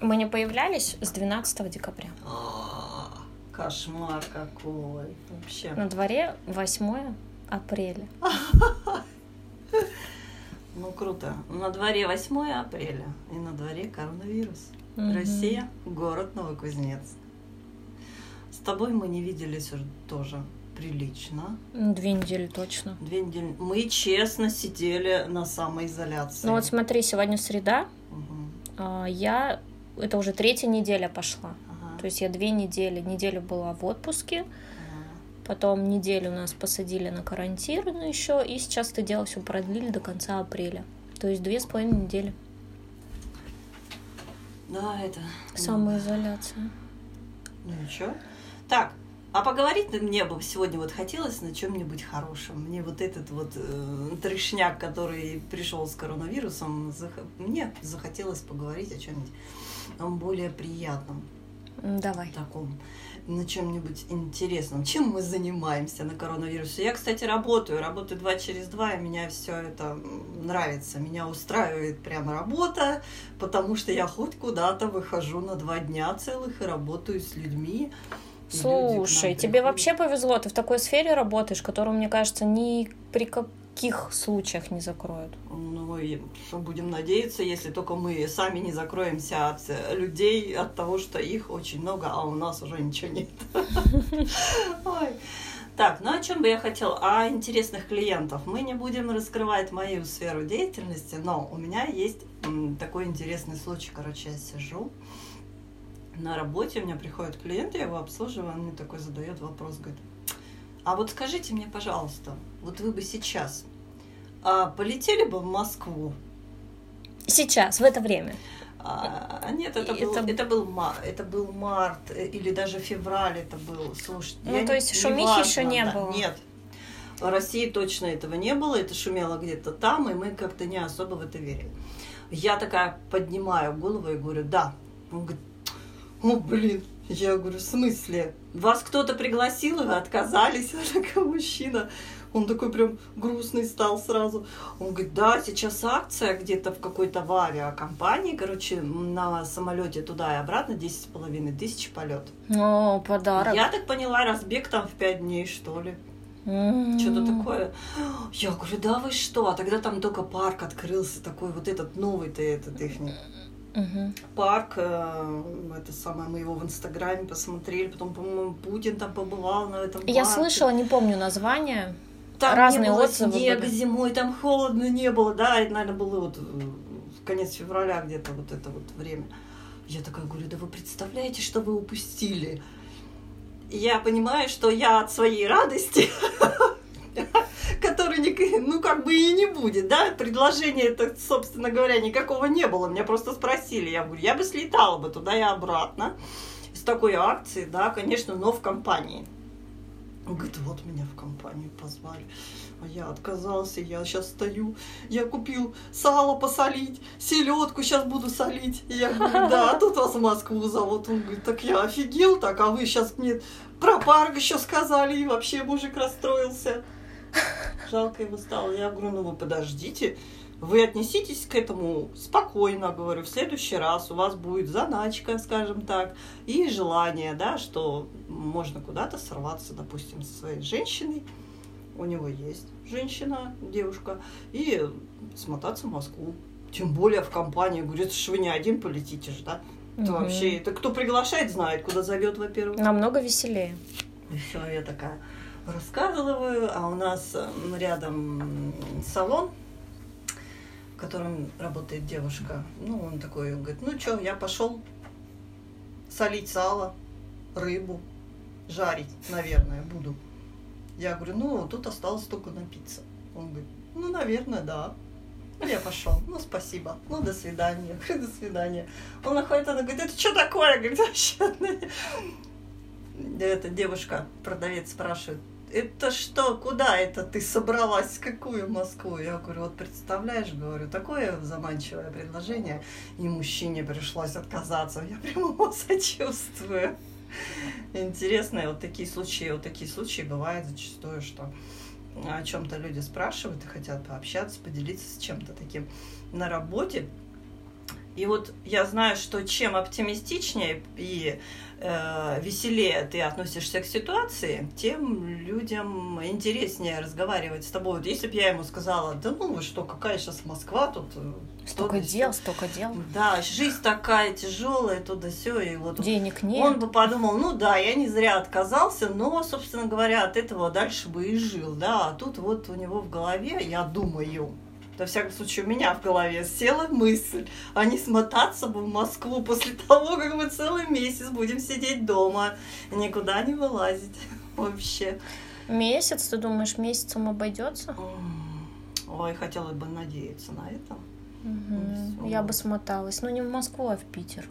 Мы не появлялись с 12 декабря. А, Кошмар какой. Вообще. На дворе 8 апреля. Ну круто. На дворе 8 апреля и на дворе коронавирус. Россия, город Новокузнецк. С тобой мы не виделись уже тоже прилично. Две недели точно. Две недели. Мы честно сидели на самоизоляции. Ну вот смотри, сегодня среда. А, Я... Это уже третья неделя пошла. Ага. То есть я две недели, неделю была в отпуске, Ага. потом неделю нас посадили на карантин еще, и сейчас это дело все продлили до конца апреля. То есть две с половиной недели. Да, это... ну, Самоизоляция. Ну ничего. Так, а поговорить мне бы сегодня вот хотелось на чем-нибудь хорошем. Мне вот этот вот э, трешняк, который пришел с коронавирусом, зах- мне захотелось поговорить о чем-нибудь более приятном Давай. таком, на чем-нибудь интересном. Чем мы занимаемся на коронавирусе? Я, кстати, работаю, работаю два через два, и меня все это нравится. Меня устраивает прямо работа, потому что я хоть куда-то выхожу на два дня целых и работаю с людьми. Люди Слушай, тебе приходят. вообще повезло, ты в такой сфере работаешь, которую, мне кажется, ни при каких случаях не закроют. Что будем надеяться, если только мы сами не закроемся от людей, от того, что их очень много, а у нас уже ничего нет. Так, ну о чем бы я хотела? О интересных клиентов. Мы не будем раскрывать мою сферу деятельности, но у меня есть такой интересный случай. Короче, я сижу на работе, у меня приходит клиент, я его обслуживаю, он мне такой задает вопрос, говорит, а вот скажите мне, пожалуйста, вот вы бы сейчас а, полетели бы в Москву? Сейчас, в это время. А, а нет, это, был, это- это... был это был март э, или даже февраль это был. Слушай, Ну, я то есть не шумихи важно, ещё не да, было? Нет. В России точно этого не было, это шумело где-то там, и мы как-то не особо в это верили. Я такая поднимаю голову и говорю, да. Он говорит, о, блин. Я говорю, в смысле? Вас кто-то пригласил, и вы отказались? Я такой мужчина. Он такой прям грустный стал сразу. Он говорит, да, сейчас акция где-то в какой-то в авиакомпании, короче, на самолете туда и обратно 10 с половиной тысяч полет. О, подарок. Я так поняла, разбег там в 5 дней, что ли. Что-то такое. Я говорю, да вы что? А тогда там только парк открылся, такой вот этот новый-то этот их парк, э, это самое, мы его в Инстаграме посмотрели, потом, по-моему, Путин там побывал на этом Я парке. слышала, не помню название. Там разные не было отзывы снега были. зимой, там холодно не было, да, это, наверное, было вот э, в конец февраля где-то вот это вот время. Я такая говорю, да вы представляете, что вы упустили? Я понимаю, что я от своей радости, которой, ну, как бы и не будет, да, предложения это, собственно говоря, никакого не было. Меня просто спросили, я говорю, я бы слетала бы туда и обратно с такой акцией, да, конечно, но в компании. Он говорит, вот меня в компанию позвали. А я отказался, я сейчас стою, я купил сало посолить, селедку сейчас буду солить. И я говорю, да, а тут вас в Москву зовут. Он говорит, так я офигел так, а вы сейчас мне про парк еще сказали, и вообще мужик расстроился. Жалко его стало. Я говорю, ну вы подождите, вы отнеситесь к этому спокойно, говорю, в следующий раз у вас будет заначка, скажем так, и желание, да, что можно куда-то сорваться, допустим, со своей женщиной, у него есть женщина, девушка, и смотаться в Москву. Тем более в компании, говорит, что вы не один полетите же, да? Это Мгм. вообще, это кто приглашает, знает, куда зовет, во-первых. Намного веселее. И все, я такая рассказываю, а у нас рядом салон, в котором работает девушка. Ну, он такой, он говорит, ну что, я пошел солить сало, рыбу, жарить, наверное, буду. Я говорю, ну, тут осталось только напиться. Он говорит, ну, наверное, да. Ну, Я пошел. Ну, спасибо. Ну, до свидания. Говорю, до свидания. Он находит, она говорит, это что такое? Говорит, вообще. Эта девушка, продавец спрашивает, это что, куда это ты собралась, какую Москву? Я говорю, вот представляешь, говорю, такое заманчивое предложение, и мужчине пришлось отказаться. Я прямо его сочувствую. Интересно, вот такие случаи, вот такие случаи бывают зачастую, что о чем-то люди спрашивают и хотят пообщаться, поделиться с чем-то таким на работе. И вот я знаю, что чем оптимистичнее и э, веселее ты относишься к ситуации, тем людям интереснее разговаривать с тобой. Вот если бы я ему сказала, да ну вы что, какая сейчас Москва тут? э, Столько то-то, дел, сё». столько дел. Да, жизнь такая тяжелая, туда все и вот Денег нет. он бы подумал, ну да, я не зря отказался, но, собственно говоря, от этого дальше бы и жил, да. А тут вот у него в голове, я думаю, во всяком случае, у меня в голове села мысль, а не смотаться бы в Москву после того, как мы целый месяц будем сидеть дома, и никуда не вылазить вообще. Месяц, ты думаешь, месяцем обойдется? Ой, хотела бы надеяться на это. Всё. Я бы смоталась. Ну, не в Москву, а в Питер.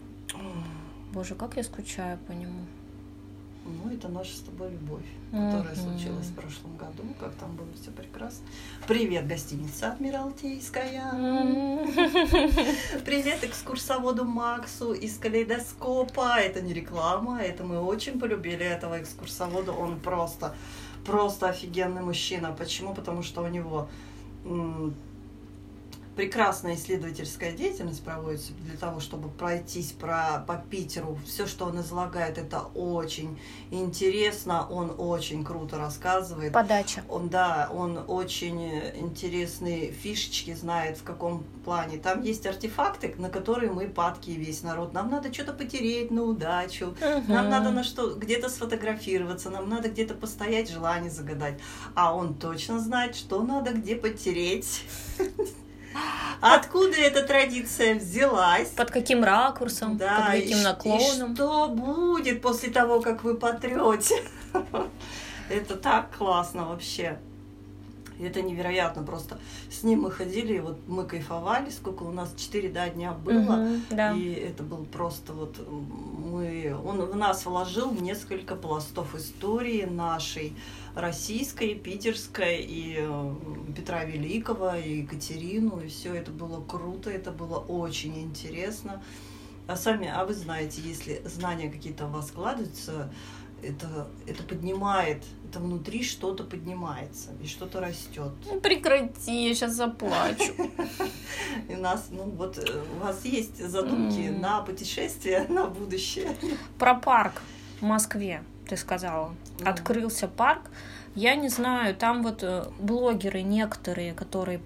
Боже, как я скучаю по нему. Ну, это наша с тобой любовь, которая Мгм. случилась в прошлом году, как там было все прекрасно. Привет, гостиница Адмиралтейская. Привет экскурсоводу Максу из калейдоскопа. Это не реклама, это мы очень полюбили этого экскурсовода. Он просто, просто офигенный мужчина. Почему? Потому что у него прекрасная исследовательская деятельность проводится для того, чтобы пройтись про, по Питеру. Все, что он излагает, это очень интересно. Он очень круто рассказывает. Подача. Он, да, он очень интересные фишечки знает, в каком плане. Там есть артефакты, на которые мы падки весь народ. Нам надо что-то потереть на удачу. Нам Мгм. надо на что где-то сфотографироваться, нам надо где-то постоять, желание загадать. А он точно знает, что надо где потереть. Откуда эта традиция взялась? Под каким ракурсом, Да, под каким наклоном. И что будет после того, как вы потрете? Это так классно вообще. Это невероятно просто. С ним мы ходили, и вот мы кайфовали, сколько у нас, 4 да, дня было. Мгм, да. И это был просто вот мы, он в нас вложил несколько пластов истории нашей, российской, питерской, и э, Петра Великого, и Екатерину, и все это было круто, это было очень интересно. А сами, а вы знаете, если знания какие-то у вас складываются, это, это поднимает, это внутри что-то поднимается, и что-то растет. Ну, прекрати, я сейчас заплачу. И нас, ну вот, э, у вас есть задумки на путешествие, на будущее. Про парк в Москве, ты сказала. Ну. Открылся парк. Я не знаю, там вот э, блогеры некоторые, которые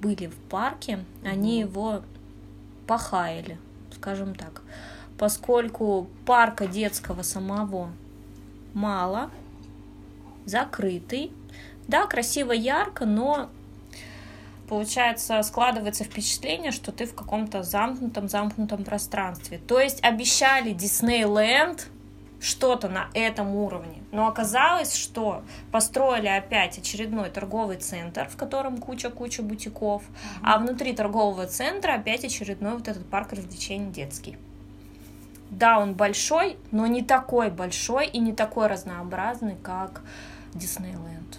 были в парке, они Мгм. его похаяли, скажем так. Поскольку парка детского самого мало, закрытый. Да, красиво, ярко, но получается, складывается впечатление, что ты в каком-то замкнутом, замкнутом пространстве. То есть обещали Диснейленд что-то на этом уровне. Но оказалось, что построили опять очередной торговый центр, в котором куча-куча бутиков, а внутри торгового центра опять очередной вот этот парк развлечений детский. Да, он большой, но не такой большой и не такой разнообразный, как Диснейленд.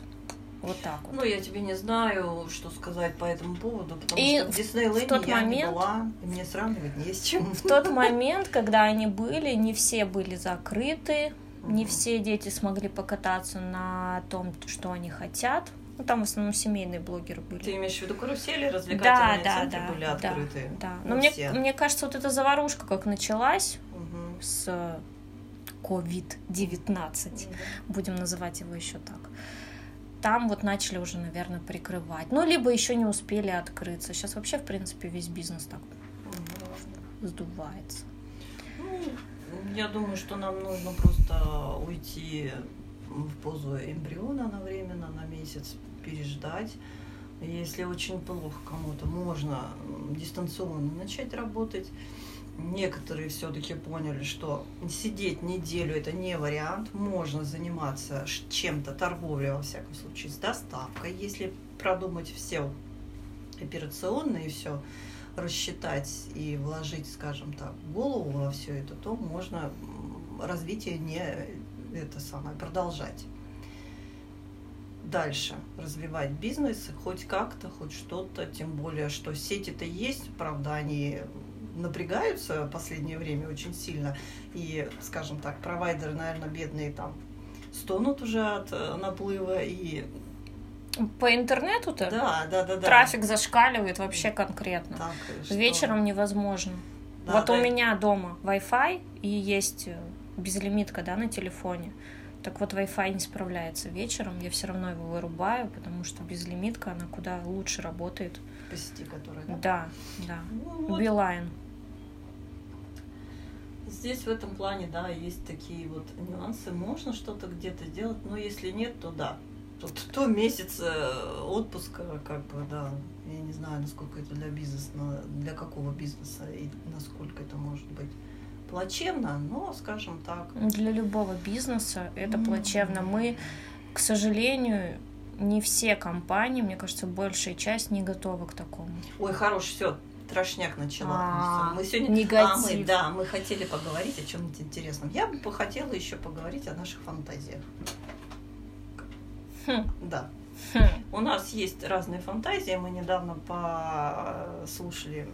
Вот так вот. Ну, я тебе не знаю, что сказать по этому поводу, потому И что в Диснейленде в тот я не момент- была, и мне сравнивать не с чем. В тот момент, когда они были, не все были закрыты, не все дети смогли покататься на том, что они хотят. Ну, там в основном семейные блогеры были. Ты имеешь в виду карусели, Да, развлекательные да, центры да, были да, открыты? да. Ну, Но мне, все. мне кажется, вот эта заварушка как началась Мгм. с э, COVID-19, будем называть его еще так. Там вот начали уже, наверное, прикрывать. Ну, либо еще не успели открыться. Сейчас вообще, в принципе, весь бизнес так Мгм. сдувается. Ну, я думаю, что нам нужно просто уйти в позу эмбриона на временно, на месяц, переждать. Если очень плохо кому-то, можно дистанционно начать работать. Некоторые все-таки поняли, что сидеть неделю это не вариант. Можно заниматься чем-то, торговлей, во всяком случае, с доставкой, если продумать все операционные, все рассчитать и вложить, скажем так, голову во все это, то можно развитие не это самое продолжать. Дальше развивать бизнес хоть как-то, хоть что-то, тем более, что сети-то есть, правда, они напрягаются в последнее время очень сильно, и, скажем так, провайдеры, наверное, бедные там стонут уже от э, наплыва и По интернету-то да, да, да, да. трафик зашкаливает вообще конкретно. Так, что- Вечером невозможно. Да, вот да. у меня дома Wi-Fi и есть э, безлимитка, да, на телефоне. Так вот, Wi-Fi не справляется вечером, я все равно его вырубаю, потому что безлимитка, она куда лучше работает. По сети, которая, да? Да, да. Ну, вот. Билайн. Здесь в этом плане, да, есть такие вот нюансы. Можно что-то где-то делать, но если нет, то да. Тут то месяц э, отпуска, как бы, да, я не знаю, насколько это для бизнеса, на- для какого бизнеса и насколько это может быть плачевно, но, скажем так, Для любого бизнеса это М. плачевно. Мы, к сожалению, не все компании, мне кажется, большая часть не готовы к такому. ой, хорош, все, трошняк начала. А, мы сегодня, негатив. А, мы, да, мы хотели поговорить о чем-нибудь интересном. Я бы хотела еще поговорить о наших фантазиях. Хм, Да. хм. У нас есть разные фантазии. Мы недавно послушали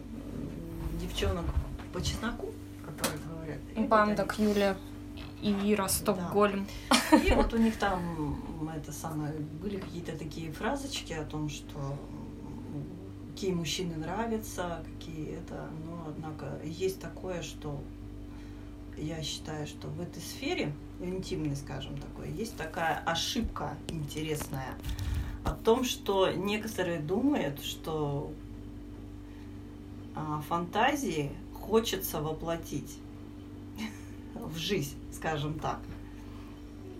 девчонок по чесноку, которые говорят. Банда они- Кьюля и Ира Стокгольм. И вот у них там это самое были какие-то такие фразочки о том, что какие мужчины нравятся, какие это. Но однако есть такое, что я считаю, что в этой сфере, интимной, скажем такой, есть такая ошибка интересная о том, что некоторые думают, что а, фантазии хочется воплотить в жизнь, скажем так.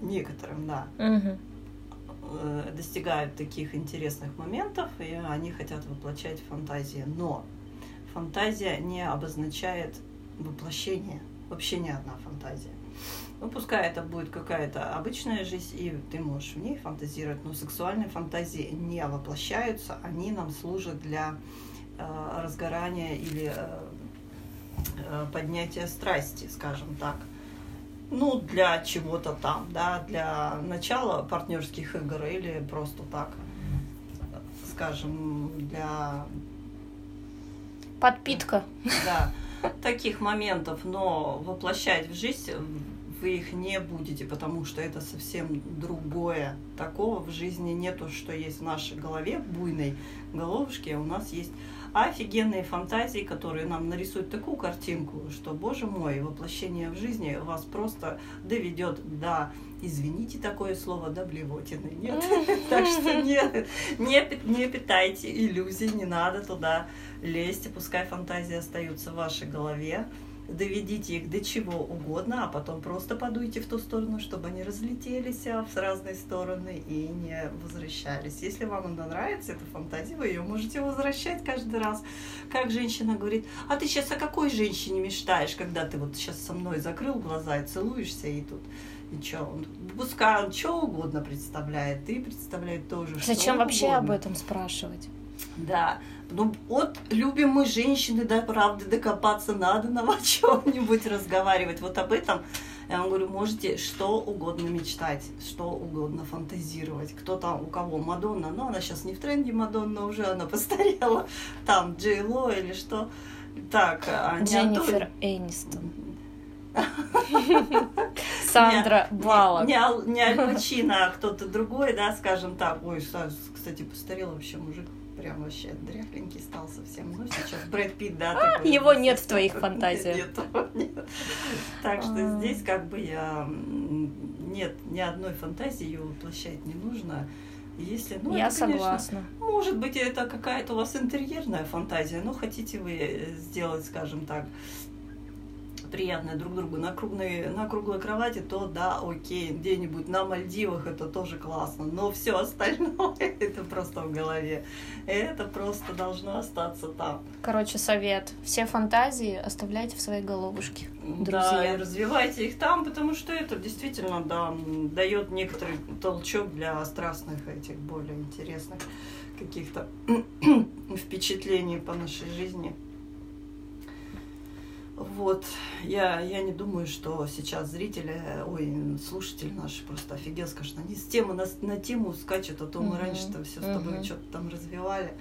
Некоторым, да, Мгм. Э, достигают таких интересных моментов, и они хотят воплощать фантазии. Но фантазия не обозначает воплощение. Вообще ни одна фантазия. Ну, пускай это будет какая-то обычная жизнь, и ты можешь в ней фантазировать, но сексуальные фантазии не воплощаются, они нам служат для э, разгорания или э, э, поднятия страсти, скажем так. Ну, для чего-то там, да, для начала партнерских игр или просто так, скажем, для Подпитка. да, таких моментов, но воплощать в жизнь вы их не будете, потому что это совсем другое. Такого в жизни нету, что есть в нашей голове, буйной головушке. У нас есть офигенные фантазии, которые нам нарисуют такую картинку, что, боже мой, воплощение в жизни вас просто доведет до, извините такое слово, до блевотины. Нет, так что нет, не питайте иллюзий, не надо туда лезть, пускай фантазии остаются в вашей голове, доведите их до чего угодно, а потом просто подуйте в ту сторону, чтобы они разлетелись а, в разные стороны и не возвращались. Если вам она нравится, эта фантазия, вы ее можете возвращать каждый раз. Как женщина говорит, а ты сейчас о какой женщине мечтаешь, когда ты вот сейчас со мной закрыл глаза и целуешься, и тут и что, он, пускай он что угодно представляет, ты представляет тоже что Зачем вообще об этом спрашивать? Да. Ну, вот любим мы женщины, да, правда, докопаться надо нам о чем-нибудь разговаривать. Вот об этом я вам говорю, можете что угодно мечтать, что угодно фантазировать. Кто там, у кого Мадонна, ну, она сейчас не в тренде Мадонна уже, она постарела. Там Джей Ло или что. Так, а Дженнифер Антон- Энистон. Сандра Не- Баллок. Не, не Аль а кто-то другой, да, скажем так. Ой, кстати, постарел вообще мужик. Прям вообще дряхленький стал совсем. Ну, сейчас Брэд Питт, да. такой его нет в твоих фантазиях. Нет, нет. Так что А. здесь как бы я... Нет, ни одной фантазии ее воплощать не нужно. Если, ну, Я это, конечно, согласна. может быть, это какая-то у вас интерьерная фантазия, но хотите вы э, сделать, скажем так, приятное друг другу на, круглой, на круглой кровати, то да, окей, где-нибудь на Мальдивах это тоже классно, но все остальное это просто в голове. Это просто должно остаться там. Короче, совет. Все фантазии оставляйте в своей головушке. Да, Друзья. и развивайте их там, потому что это действительно да, дает некоторый толчок для страстных этих более интересных каких-то впечатлений по нашей жизни. Вот, я, я не думаю, что сейчас зрители, ой, слушатели наши просто офигел, скажут, они с темы на, на тему скачут, а то мы Мгм, раньше-то все с тобой что-то там развивали.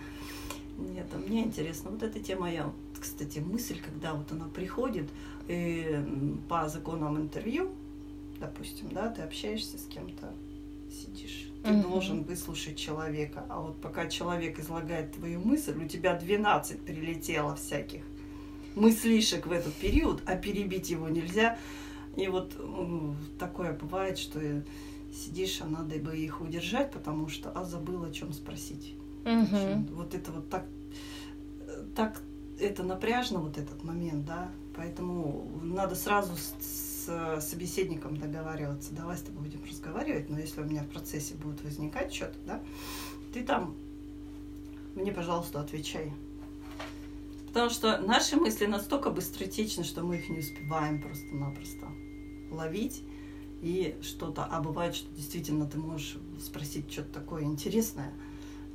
Нет, а мне интересно, вот эта тема, я, кстати, мысль, когда вот она приходит, и по законам интервью, допустим, да, ты общаешься с кем-то, сидишь, ты Мгм. должен выслушать человека, а вот пока человек излагает твою мысль, у тебя 12 прилетело всяких мыслишек в этот период, а перебить его нельзя. И вот такое бывает, что сидишь, а надо бы их удержать, потому что а забыл о чем спросить. Мгм. Вот это вот так, так это напряжно, вот этот момент, да. Поэтому надо сразу с, с собеседником договариваться. Давай с тобой будем разговаривать, но если у меня в процессе будет возникать что-то, да, ты там мне, пожалуйста, отвечай. Потому что наши мысли настолько быстротечны, что мы их не успеваем просто-напросто ловить и что-то. А бывает, что действительно ты можешь спросить что-то такое интересное,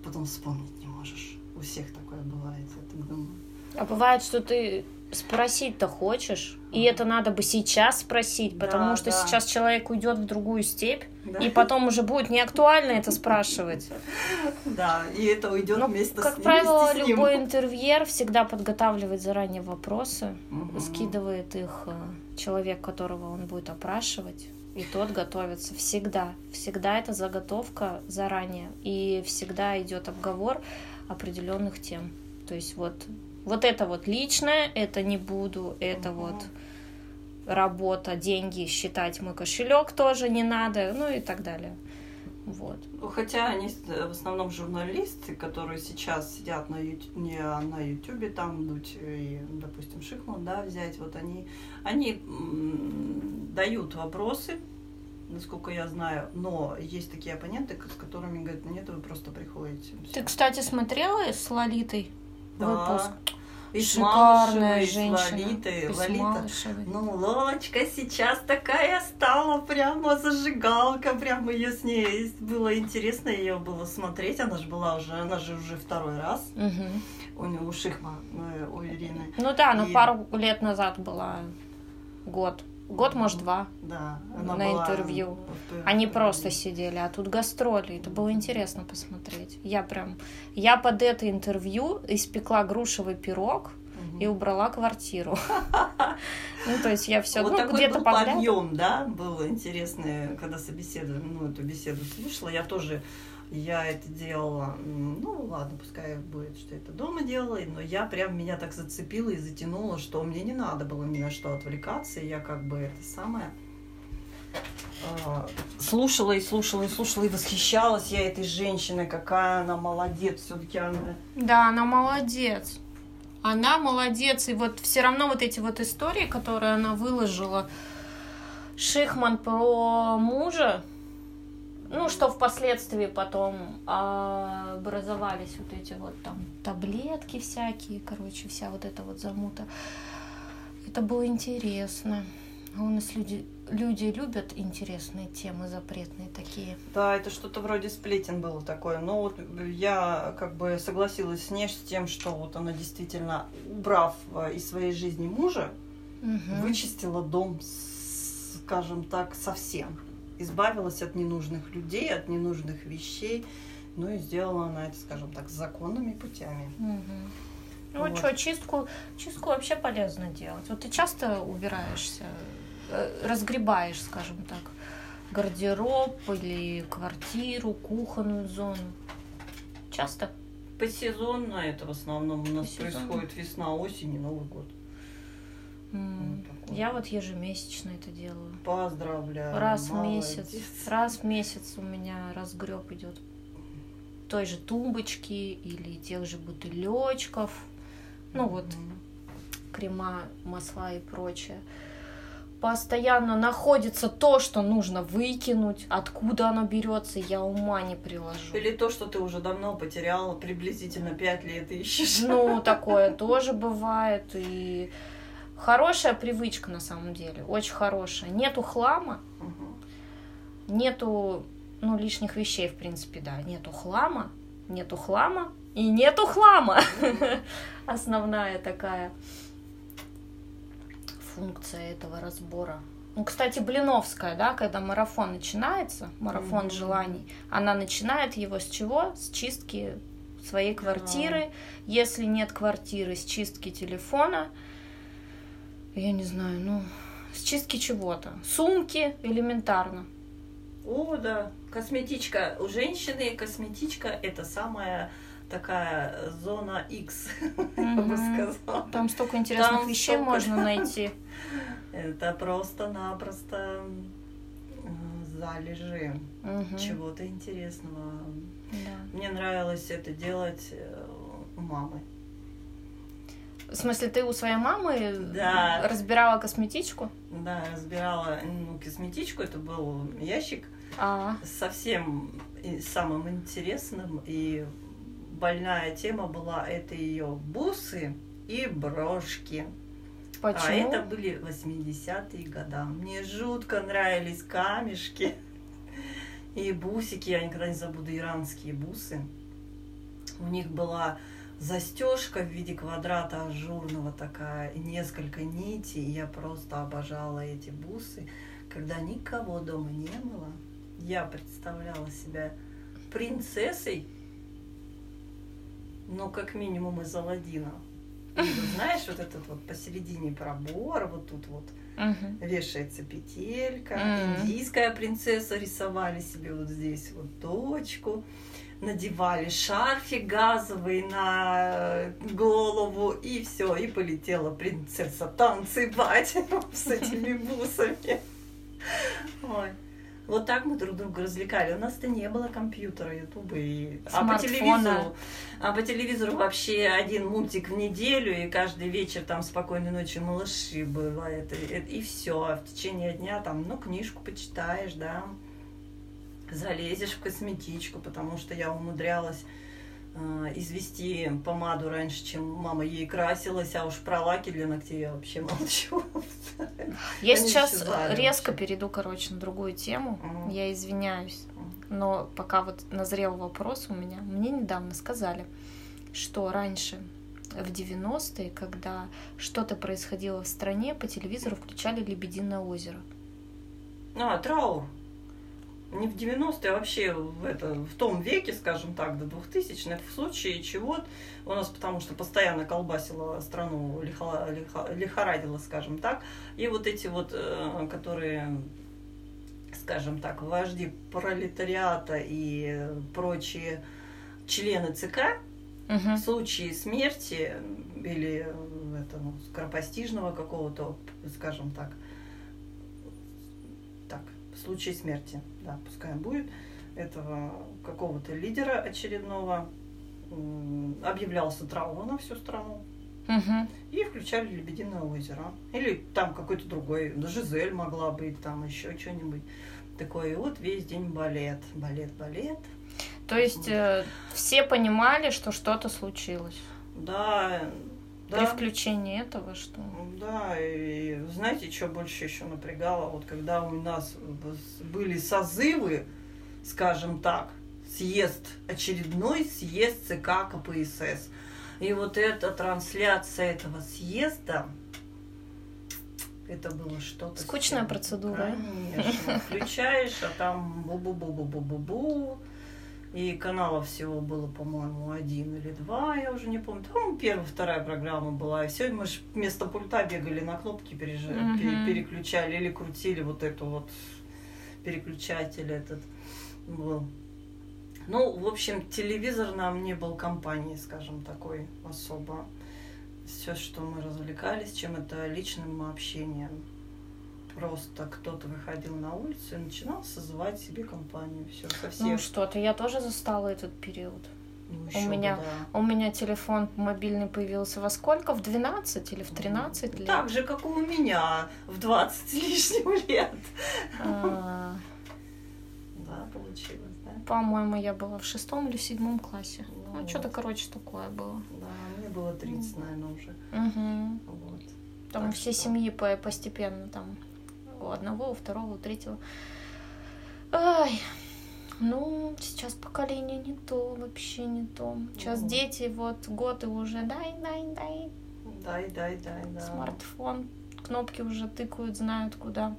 потом вспомнить не можешь. У всех такое бывает, я так думаю. А бывает, что ты спросить-то хочешь, и это надо бы сейчас спросить, потому Да, что да. сейчас человек уйдет в другую степь, Да. и потом уже будет не актуально это спрашивать. Да, и это уйдет вместе как с ним. правило, вместе с ним. любой интервьюер всегда подготавливает заранее вопросы, скидывает их э, человек, которого он будет опрашивать, и тот готовится всегда. Всегда это заготовка заранее, и всегда идет обговор определенных тем. То есть вот вот это вот личное, это не буду, это Мгм. вот работа, деньги, считать мой кошелек тоже не надо, ну и так далее. Вот. Ну, Хотя они с- в основном журналисты, которые сейчас сидят на ют- не на Ютубе, там дуть и, допустим, Шихман, да, взять, вот они, они дают вопросы, насколько я знаю, но есть такие оппоненты, с которыми говорят, нет, вы просто приходите. Ты, кстати, смотрела с Лолитой выпуск? И с Шикарная Малышевой, женщина. И с Лолита, Малышевой. Ну, Лолочка сейчас такая стала, прямо зажигалка, прямо ее с ней было интересно ее было смотреть. Она же была уже, она же уже второй раз у него у Шихма, э, у Ирины. Ну да, но И- пару лет назад была год. Год, может, два. Да, На интервью. в- Они просто сидели, а тут гастроли. Это было интересно посмотреть. Я прям... Я под это интервью испекла грушевый пирог и убрала квартиру. Ну, то есть я все, вот ну, где-то был подъем, да, было интересно, когда собеседовали, ну, эту беседу слушала, я тоже, я это делала, ну, ладно, пускай будет, что это дома делала, но я прям, меня так зацепила и затянула, что мне не надо было ни на что отвлекаться, и я как бы это самое а, слушала и слушала и слушала и восхищалась я этой женщиной, какая она молодец, все-таки она Да, она молодец. Она молодец. И вот все равно вот эти вот истории, которые она выложила, Шихман про мужа, ну, что впоследствии потом а, образовались вот эти вот там таблетки всякие, короче, вся вот эта вот замута. Это было интересно. А у нас люди, люди любят интересные темы, запретные такие. Да, это что-то вроде сплетен было такое. Но вот я как бы согласилась с ней с тем, что вот она действительно, убрав э, из своей жизни мужа, Мгм. вычистила дом, скажем так, совсем. Избавилась от ненужных людей, от ненужных вещей. Ну и сделала она это, скажем так, законными путями. Мгм. Ну Вот. что, чистку, чистку вообще полезно делать. Вот ты часто убираешься, э, разгребаешь, скажем так, гардероб или квартиру, кухонную зону. Часто? Посезонно это в основном у нас Посезонно. происходит весна, осень и Новый год. М, Вот. Я вот ежемесячно это делаю. Поздравляю. Раз в молодец. месяц. Раз в месяц у меня разгреб идет той же тумбочки или тех же бутылечков. Ну вот, Мгм. крема, масла и прочее. Постоянно находится то, что нужно выкинуть, откуда оно берется, я ума не приложу. Или то, что ты уже давно потеряла, приблизительно пять лет ищешь. Ну, такое тоже бывает. И хорошая привычка на самом деле, очень хорошая. Нету хлама, Мгм. нету, ну, лишних вещей, в принципе, да. Нету хлама, нету хлама и нету хлама. Основная такая функция этого разбора. Ну, кстати, Блиновская, да, когда марафон начинается, марафон Мгм. желаний, она начинает его с чего? С чистки своей квартиры. Если нет квартиры, с чистки телефона. Я не знаю, ну, с чистки чего-то. Сумки элементарно. О, да. Косметичка. У женщины косметичка это самая такая зона X, я бы сказала. Там столько интересных Там вещей столько- можно найти. Это просто-напросто э, залежи чего-то интересного. Да. Мне нравилось это делать э, у мамы. В смысле, ты у своей мамы Да. разбирала косметичку? Да, разбирала ну, косметичку, это был ящик А, совсем и самым интересным и больная тема была это ее бусы и брошки. почему? А это были 80-е годы. Мне жутко нравились камешки и бусики. Я никогда не забуду иранские бусы. У них была застежка в виде квадрата ажурного такая, несколько нитей. Я просто обожала эти бусы. Когда никого дома не было, я представляла себя принцессой, ну, как минимум из Аладдина. И знаешь, вот этот вот посередине пробор, вот тут вот Мгм. вешается петелька, Мгм. индийская принцесса рисовали себе вот здесь вот дочку, надевали шарфик газовый на голову, и все, и полетела принцесса танцевать с этими бусами. Ой. Вот так мы друг друга развлекали. У нас-то не было компьютера, ютуба и... А по телевизору, а по телевизору вообще один мультик в неделю, и каждый вечер там спокойной ночи малыши было. Это, это- и все. В течение дня там, ну, книжку почитаешь, да, залезешь в косметичку, потому что я умудрялась извести помаду раньше, чем мама ей красилась, а уж про лаки для ногтей я вообще молчу. Я Они сейчас резко перейду, короче, на другую тему. Я извиняюсь. Но пока вот назрел вопрос у меня, мне недавно сказали, что раньше, в 90-е, когда что-то происходило в стране, по телевизору включали «Лебединое озеро». А, траур. Не в 90-е, а вообще в, это, в том веке, скажем так, до 2000-х, в случае чего у нас, потому что постоянно колбасила страну, лихо- лихо- лихорадила, скажем так, и вот эти вот, э, которые, скажем так, вожди пролетариата и прочие члены ЦК, Мгм. в случае смерти или э, это, ну, скоропостижного какого-то, скажем так, в случае смерти, да, пускай будет, этого какого-то лидера очередного, объявлялся траур на всю страну. Мгм. И включали «Лебединое озеро». Или там какой-то другой, ну, Жизель могла быть, там еще что-нибудь такое. И вот весь день балет, балет, балет. То есть э, все понимали, что что-то случилось. Да, При да. включении этого, что... Да, и знаете, что больше еще напрягало? Вот когда у нас были созывы, скажем так, съезд, очередной съезд ЦК КПСС. И вот эта трансляция этого съезда, это было что-то... с Скучная чем. процедура. Конечно. Включаешь, а там бу-бу-бу-бу-бу-бу-бу. И каналов всего было, по-моему, один или два, я уже не помню. Там первая, вторая программа была. И все, мы же вместо пульта бегали на кнопки, переж- Мгм. пере- переключали или крутили вот эту вот переключатель этот был. Ну, в общем, телевизор нам не был компанией, скажем, такой особо. Все, что мы развлекались, чем это личным общением. Просто кто-то выходил на улицу и начинал созывать себе компанию. Все, со всех. Ну что-то, я тоже застала этот период. Ну, у ещё бы, меня да. У меня телефон мобильный появился во сколько? В 12 или в 13 лет? Так же, как и у меня в 20 с лишним лет. А, Да, получилось, да? По-моему, я была в шестом или в седьмом классе. Ну Ну, что-то, короче, такое было. Да, мне было 30, наверное, уже. Мгм. Вот. Там Так все что- семьи по- постепенно там у одного, у второго, у третьего. Ай, ну, сейчас поколение не то, вообще не то. Сейчас Ну. дети, вот год и уже дай, дай, дай, Дай, дай, дай, да. смартфон, кнопки уже тыкают, знают куда.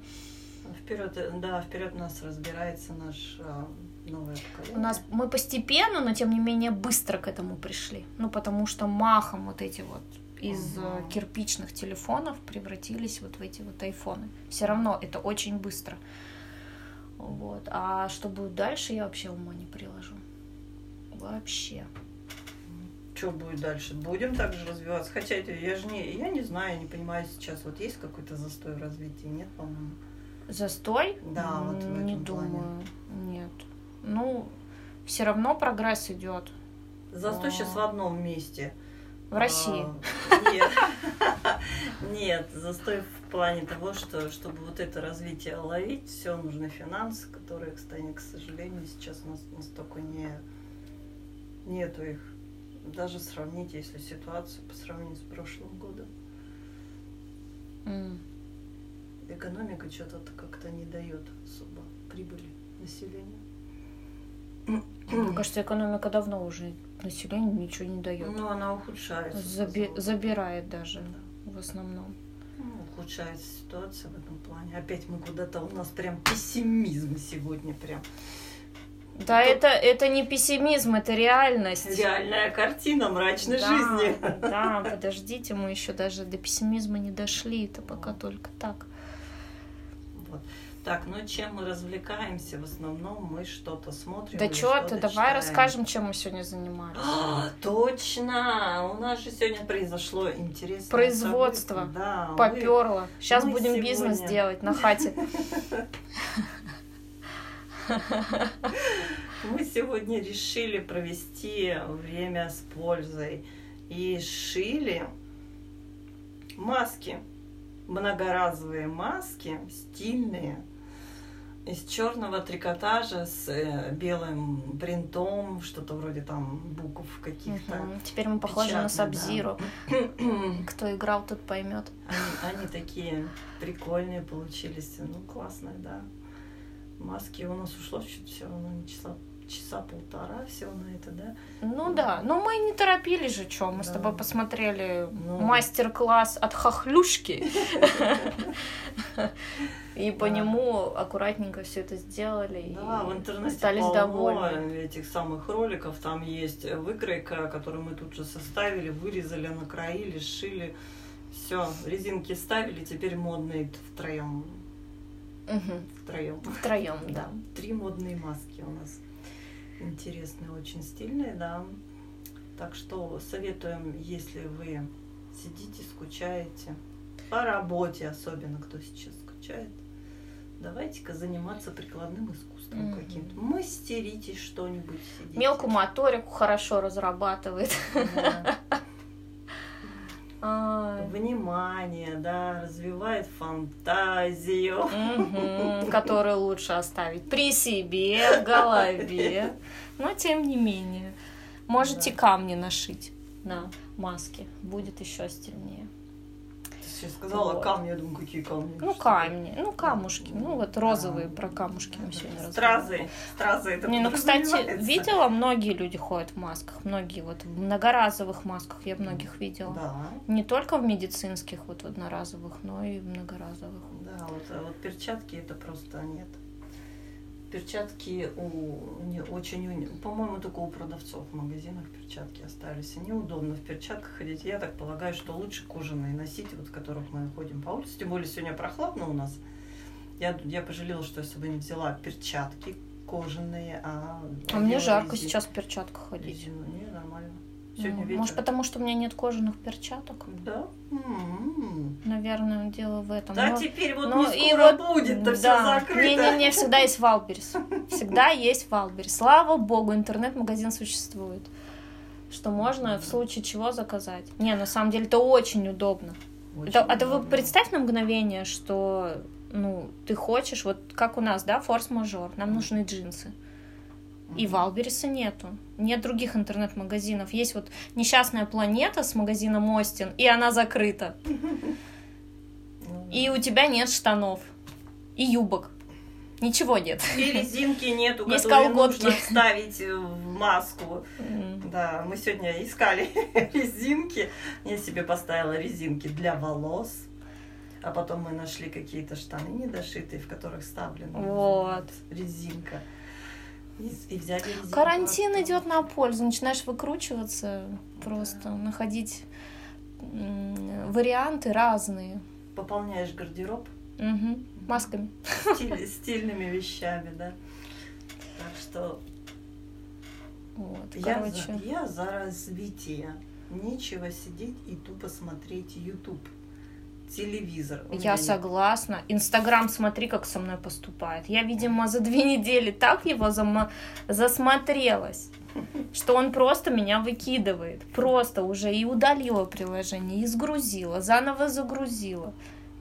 Вперед, да, вперед нас разбирается наш а, новое поколение. У нас мы постепенно, но тем не менее быстро к этому пришли. Ну, потому что махом вот эти вот из Ага. кирпичных телефонов превратились вот в эти вот айфоны. Все равно это очень быстро. Вот. А что будет дальше, я вообще ума не приложу. Вообще. что будет дальше? Будем также развиваться. Хотя это я же не, я не знаю, я не понимаю сейчас, вот есть какой-то застой в развитии? Нет, по-моему. Застой? Да, вот в Не этом плане. думаю. Нет. Ну, все равно прогресс идет Застой А. сейчас в одном месте. В России. А, Нет. Нет, застой в плане того, что чтобы вот это развитие ловить, все нужны финансы, которые, кстати, к сожалению, сейчас у нас настолько не нету их. Даже сравнить, если ситуацию по сравнению с прошлым годом. Экономика что-то как-то не дает особо прибыли населению. Мне кажется, экономика давно уже населению ничего не дает. Ну, она ухудшается. Заби- забирает даже Да. в основном. Ну, ухудшается ситуация в этом плане. Опять мы куда-то, у нас прям пессимизм сегодня прям. Да, Тут- это, это не пессимизм, это реальность. Реальная картина мрачной Да, жизни. Да, подождите, мы еще даже до пессимизма не дошли, это пока только так. Вот. Так, ну чем мы развлекаемся? В основном мы что-то смотрим. Да что ты, давай читаем. расскажем, чем мы сегодня занимались. А, точно! У нас же сегодня произошло интересное Производство. событие. Да, мы- Поперло. Сейчас мы будем бизнес сегодня- делать на хате. Мы сегодня решили провести время с пользой и шили маски, многоразовые маски, стильные, из черного трикотажа с э, белым принтом, что-то вроде там букв каких-то. Мгм. Теперь мы похожи на Сабзиру. Они, Кто играл, тот поймет. они такие прикольные получились, ну классные, да. Маски у нас ушло чуть все равно не часа часа полтора всего на это, да? Ну да, но мы не торопились же, что. Мы с Да. тобой посмотрели Ну. мастер-класс от хохлюшки. И по нему аккуратненько все это сделали. Да, в интернете остались довольны. этих самых роликов. Там есть выкройка, которую мы тут же составили, вырезали, накроили, сшили. Все, резинки ставили, теперь модные втроем. Мгм. Втроем. Втроем, да. Три модные маски у нас. Интересные, очень стильные, да. Так что советуем, если вы сидите, скучаете, по работе особенно, кто сейчас скучает, давайте-ка заниматься прикладным искусством Мгм. каким-то. Мастерите что-нибудь. сидите. Мелкую моторику хорошо разрабатывает. Да. Внимание, да, развивает фантазию. Которую лучше оставить при себе, в голове. Но тем не менее. Можете Да. камни нашить на маске. Будет еще стильнее. Сейчас сказала Вот. камни, я думаю, какие камни? Ну, камни, ну, камушки. Ну, вот розовые про камушки мы сегодня разговаривали. Стразы. Стразы это Не, ну, кстати, видела, многие люди ходят в масках. Многие вот в многоразовых масках я многих видела. Да, Не только в медицинских, вот в одноразовых, но и в многоразовых. да, вот, а вот перчатки это просто нет. Перчатки у не, очень, по-моему, только у продавцов в магазинах перчатки остались. И неудобно в перчатках ходить. Я так полагаю, что лучше кожаные носить, вот в которых мы ходим по улице. Тем более сегодня прохладно у нас. Я, я пожалела, что я с собой не взяла перчатки кожаные, а... А мне жарко резин- сейчас в перчатках ходить. резину. Не, нормально. Сегодня Ну, вечер. Может, потому что у меня нет кожаных перчаток? Да? М-м. Наверное, дело в этом. Да Но- теперь вот ну, не и скоро вот, будет, да, все закрыто. Не-не-не, всегда есть Wildberries. Всегда есть Wildberries. Слава богу, интернет-магазин существует. Что можно в случае чего заказать. Не, на самом деле это очень удобно. Очень Это, это вы удобно. представь на мгновение, что ну, ты хочешь, вот как у нас, да, форс-мажор, нам нужны джинсы. И. Валбериса нету. Нет других интернет-магазинов. Есть вот несчастная планета с магазином Остин, и она закрыта. И у тебя нет штанов. И юбок. Ничего нет. И резинки нету, Есть которые колготки. нужно вставить в маску. М. Да, мы сегодня искали резинки. Я себе поставила резинки для волос. А потом мы нашли какие-то штаны недошитые, в которых вставлена Вот. резинка. И, и взяли. Карантин оттуда. идет на пользу. Начинаешь выкручиваться, просто находить м, варианты разные. Пополняешь гардероб Мгм. Масками. стиль- стильными вещами, да. Так что Вот, Я короче. за, я за развитие. Нечего сидеть и тупо смотреть YouTube. Телевизор. Я нет. согласна. Инстаграм, смотри, как со мной поступает. Я, видимо, за две недели так его зама- засмотрелась, что он просто меня выкидывает. Просто уже и удалила приложение, и сгрузила, заново загрузила.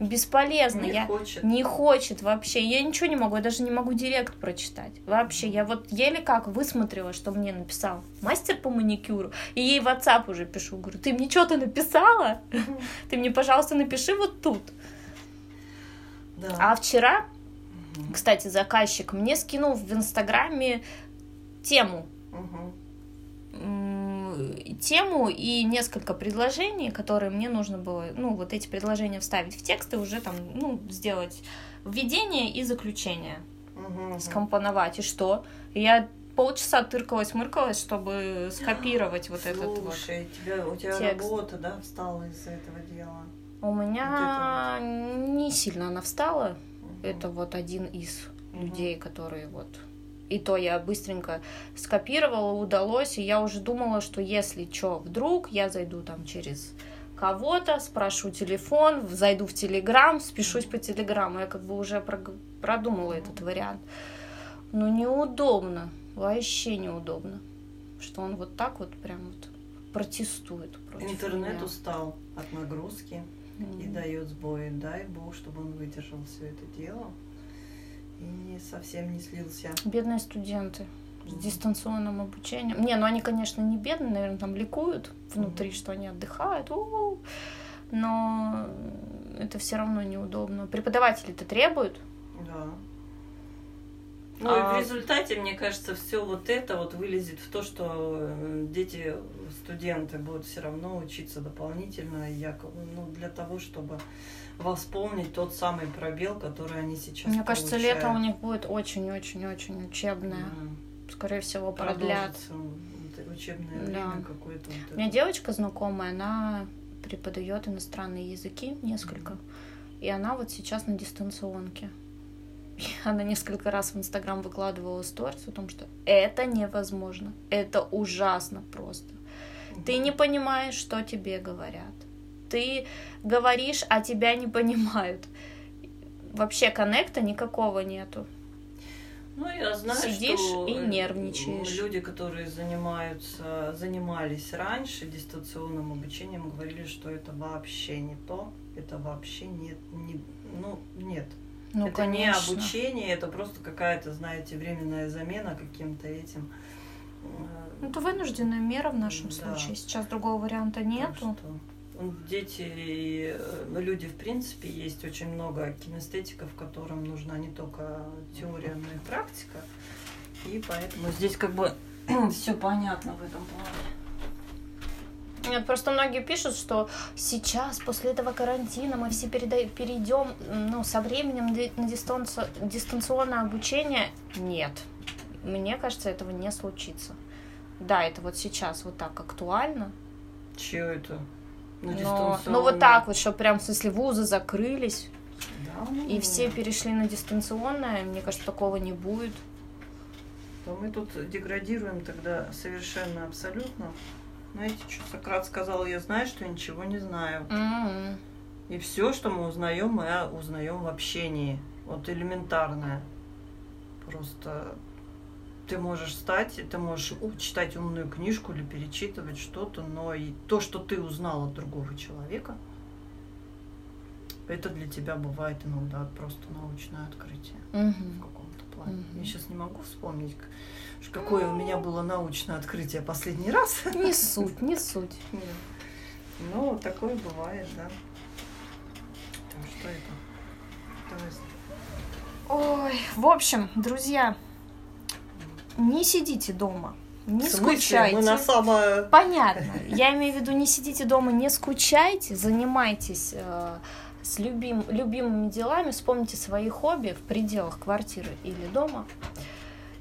Бесполезно. Не я хочет. не хочет вообще. Я ничего не могу, я даже не могу директ прочитать. Вообще, я вот еле как высмотрела, что мне написал мастер по маникюру, и ей в WhatsApp уже пишу, говорю, ты мне что-то написала? Ты мне, пожалуйста, напиши вот тут. Да. А вчера, кстати, заказчик мне скинул в Инстаграме тему. М, тему и несколько предложений, которые мне нужно было, ну, вот эти предложения вставить в текст и уже там, ну, сделать введение и заключение, Мгм. скомпоновать. И что? Я полчаса тыркалась-мыркалась, чтобы скопировать вот этот вот. Слушай, тебя, у тебя текст. работа, да, встала из-за этого дела? У меня не сильно она встала. Мгм. Это вот один из Мгм. людей, которые вот... И то я быстренько скопировала, удалось, и я уже думала, что если что, вдруг я зайду там через кого-то, спрошу телефон, зайду в Телеграм, спешусь по Телеграмму. Я как бы уже продумала этот вариант. Но неудобно, вообще неудобно, что он вот так вот прям вот протестует против Интернет меня. устал от нагрузки и М. дает сбои. Дай бог, чтобы он выдержал все это дело и совсем не слился. Бедные студенты с дистанционным обучением. Не, ну они, конечно, не бедные, наверное, там ликуют внутри, Мгм. что они отдыхают, у-у. но это все равно неудобно. Преподаватели-то требуют. Да. Ну А- и в результате, мне кажется, все вот это вот вылезет в то, что э, дети, студенты будут все равно учиться дополнительно, якобы, ну, для того, чтобы восполнить тот самый пробел, который они сейчас Мне кажется, получают. лето у них будет очень-очень-очень учебное. Да. Скорее всего, продлят. Учебное Да. время какое-то. вот У меня это. девочка знакомая, она преподает иностранные языки несколько. И она вот сейчас на дистанционке. Она несколько раз в Инстаграм выкладывала сторис о том, что это невозможно. Это ужасно просто. Ты не понимаешь, что тебе говорят. Ты говоришь, а тебя не понимают. Вообще коннекта никакого нету. Ну, я знаю, Сидишь что и э, нервничаешь. Люди, которые занимаются, занимались раньше дистанционным обучением, говорили, что это вообще не то, это вообще нет, не, ну, нет. Ну, это конечно. не обучение, это просто какая-то, знаете, временная замена каким-то этим. э, Это вынужденная мера в нашем Да. случае. Сейчас другого варианта нету. что, м, Дети и э, люди, в принципе, есть очень много кинестетиков, которым нужна не только теория, но и практика. И поэтому здесь как бы все понятно в этом плане. Нет, просто многие пишут, что сейчас, после этого карантина, мы все переда- перейдем ну, со временем на дистанци- дистанционное обучение. Нет. Мне кажется, этого не случится. Да, это вот сейчас вот так актуально. Чего это? На Но, дистанционное? ну вот так вот, что прям, в смысле, вузы закрылись, Да, ну, и все перешли на дистанционное, мне кажется, такого не будет. То мы тут деградируем тогда совершенно абсолютно. Знаете, что Сократ сказал, я знаю, что я ничего не знаю. М. И все, что мы узнаем, мы узнаем в общении. Вот элементарное. Просто ты можешь встать, ты можешь читать умную книжку или перечитывать что-то, но и то, что ты узнал от другого человека, это для тебя бывает иногда просто научное открытие в Плане. Мгм. Я сейчас не могу вспомнить, какое у меня было научное открытие последний раз. Не суть, не суть. Ну, такое бывает, да. Так что это? Ой, в общем, друзья, не сидите дома, не скучайте. Мы на самое... Понятно. Я имею в виду, не сидите дома, не скучайте, занимайтесь э, с любим, любимыми делами, вспомните свои хобби в пределах квартиры или дома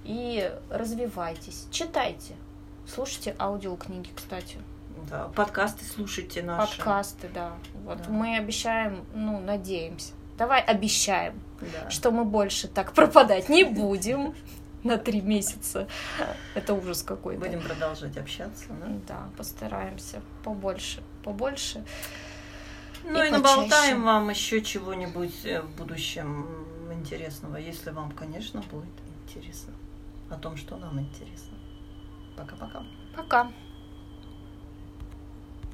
и развивайтесь. Читайте. Слушайте аудиокниги, кстати. Да, подкасты слушайте наши. Подкасты, да. Вот Да. мы обещаем, ну, надеемся. Давай обещаем, Да. что мы больше так пропадать не будем. на три месяца. Это ужас какой-то. Будем продолжать общаться, да? Да, постараемся побольше, побольше. Ну и, и наболтаем вам еще чего-нибудь э, в будущем интересного, если вам, конечно, будет интересно о том, что нам интересно. Пока-пока. Пока. -пока. Пока.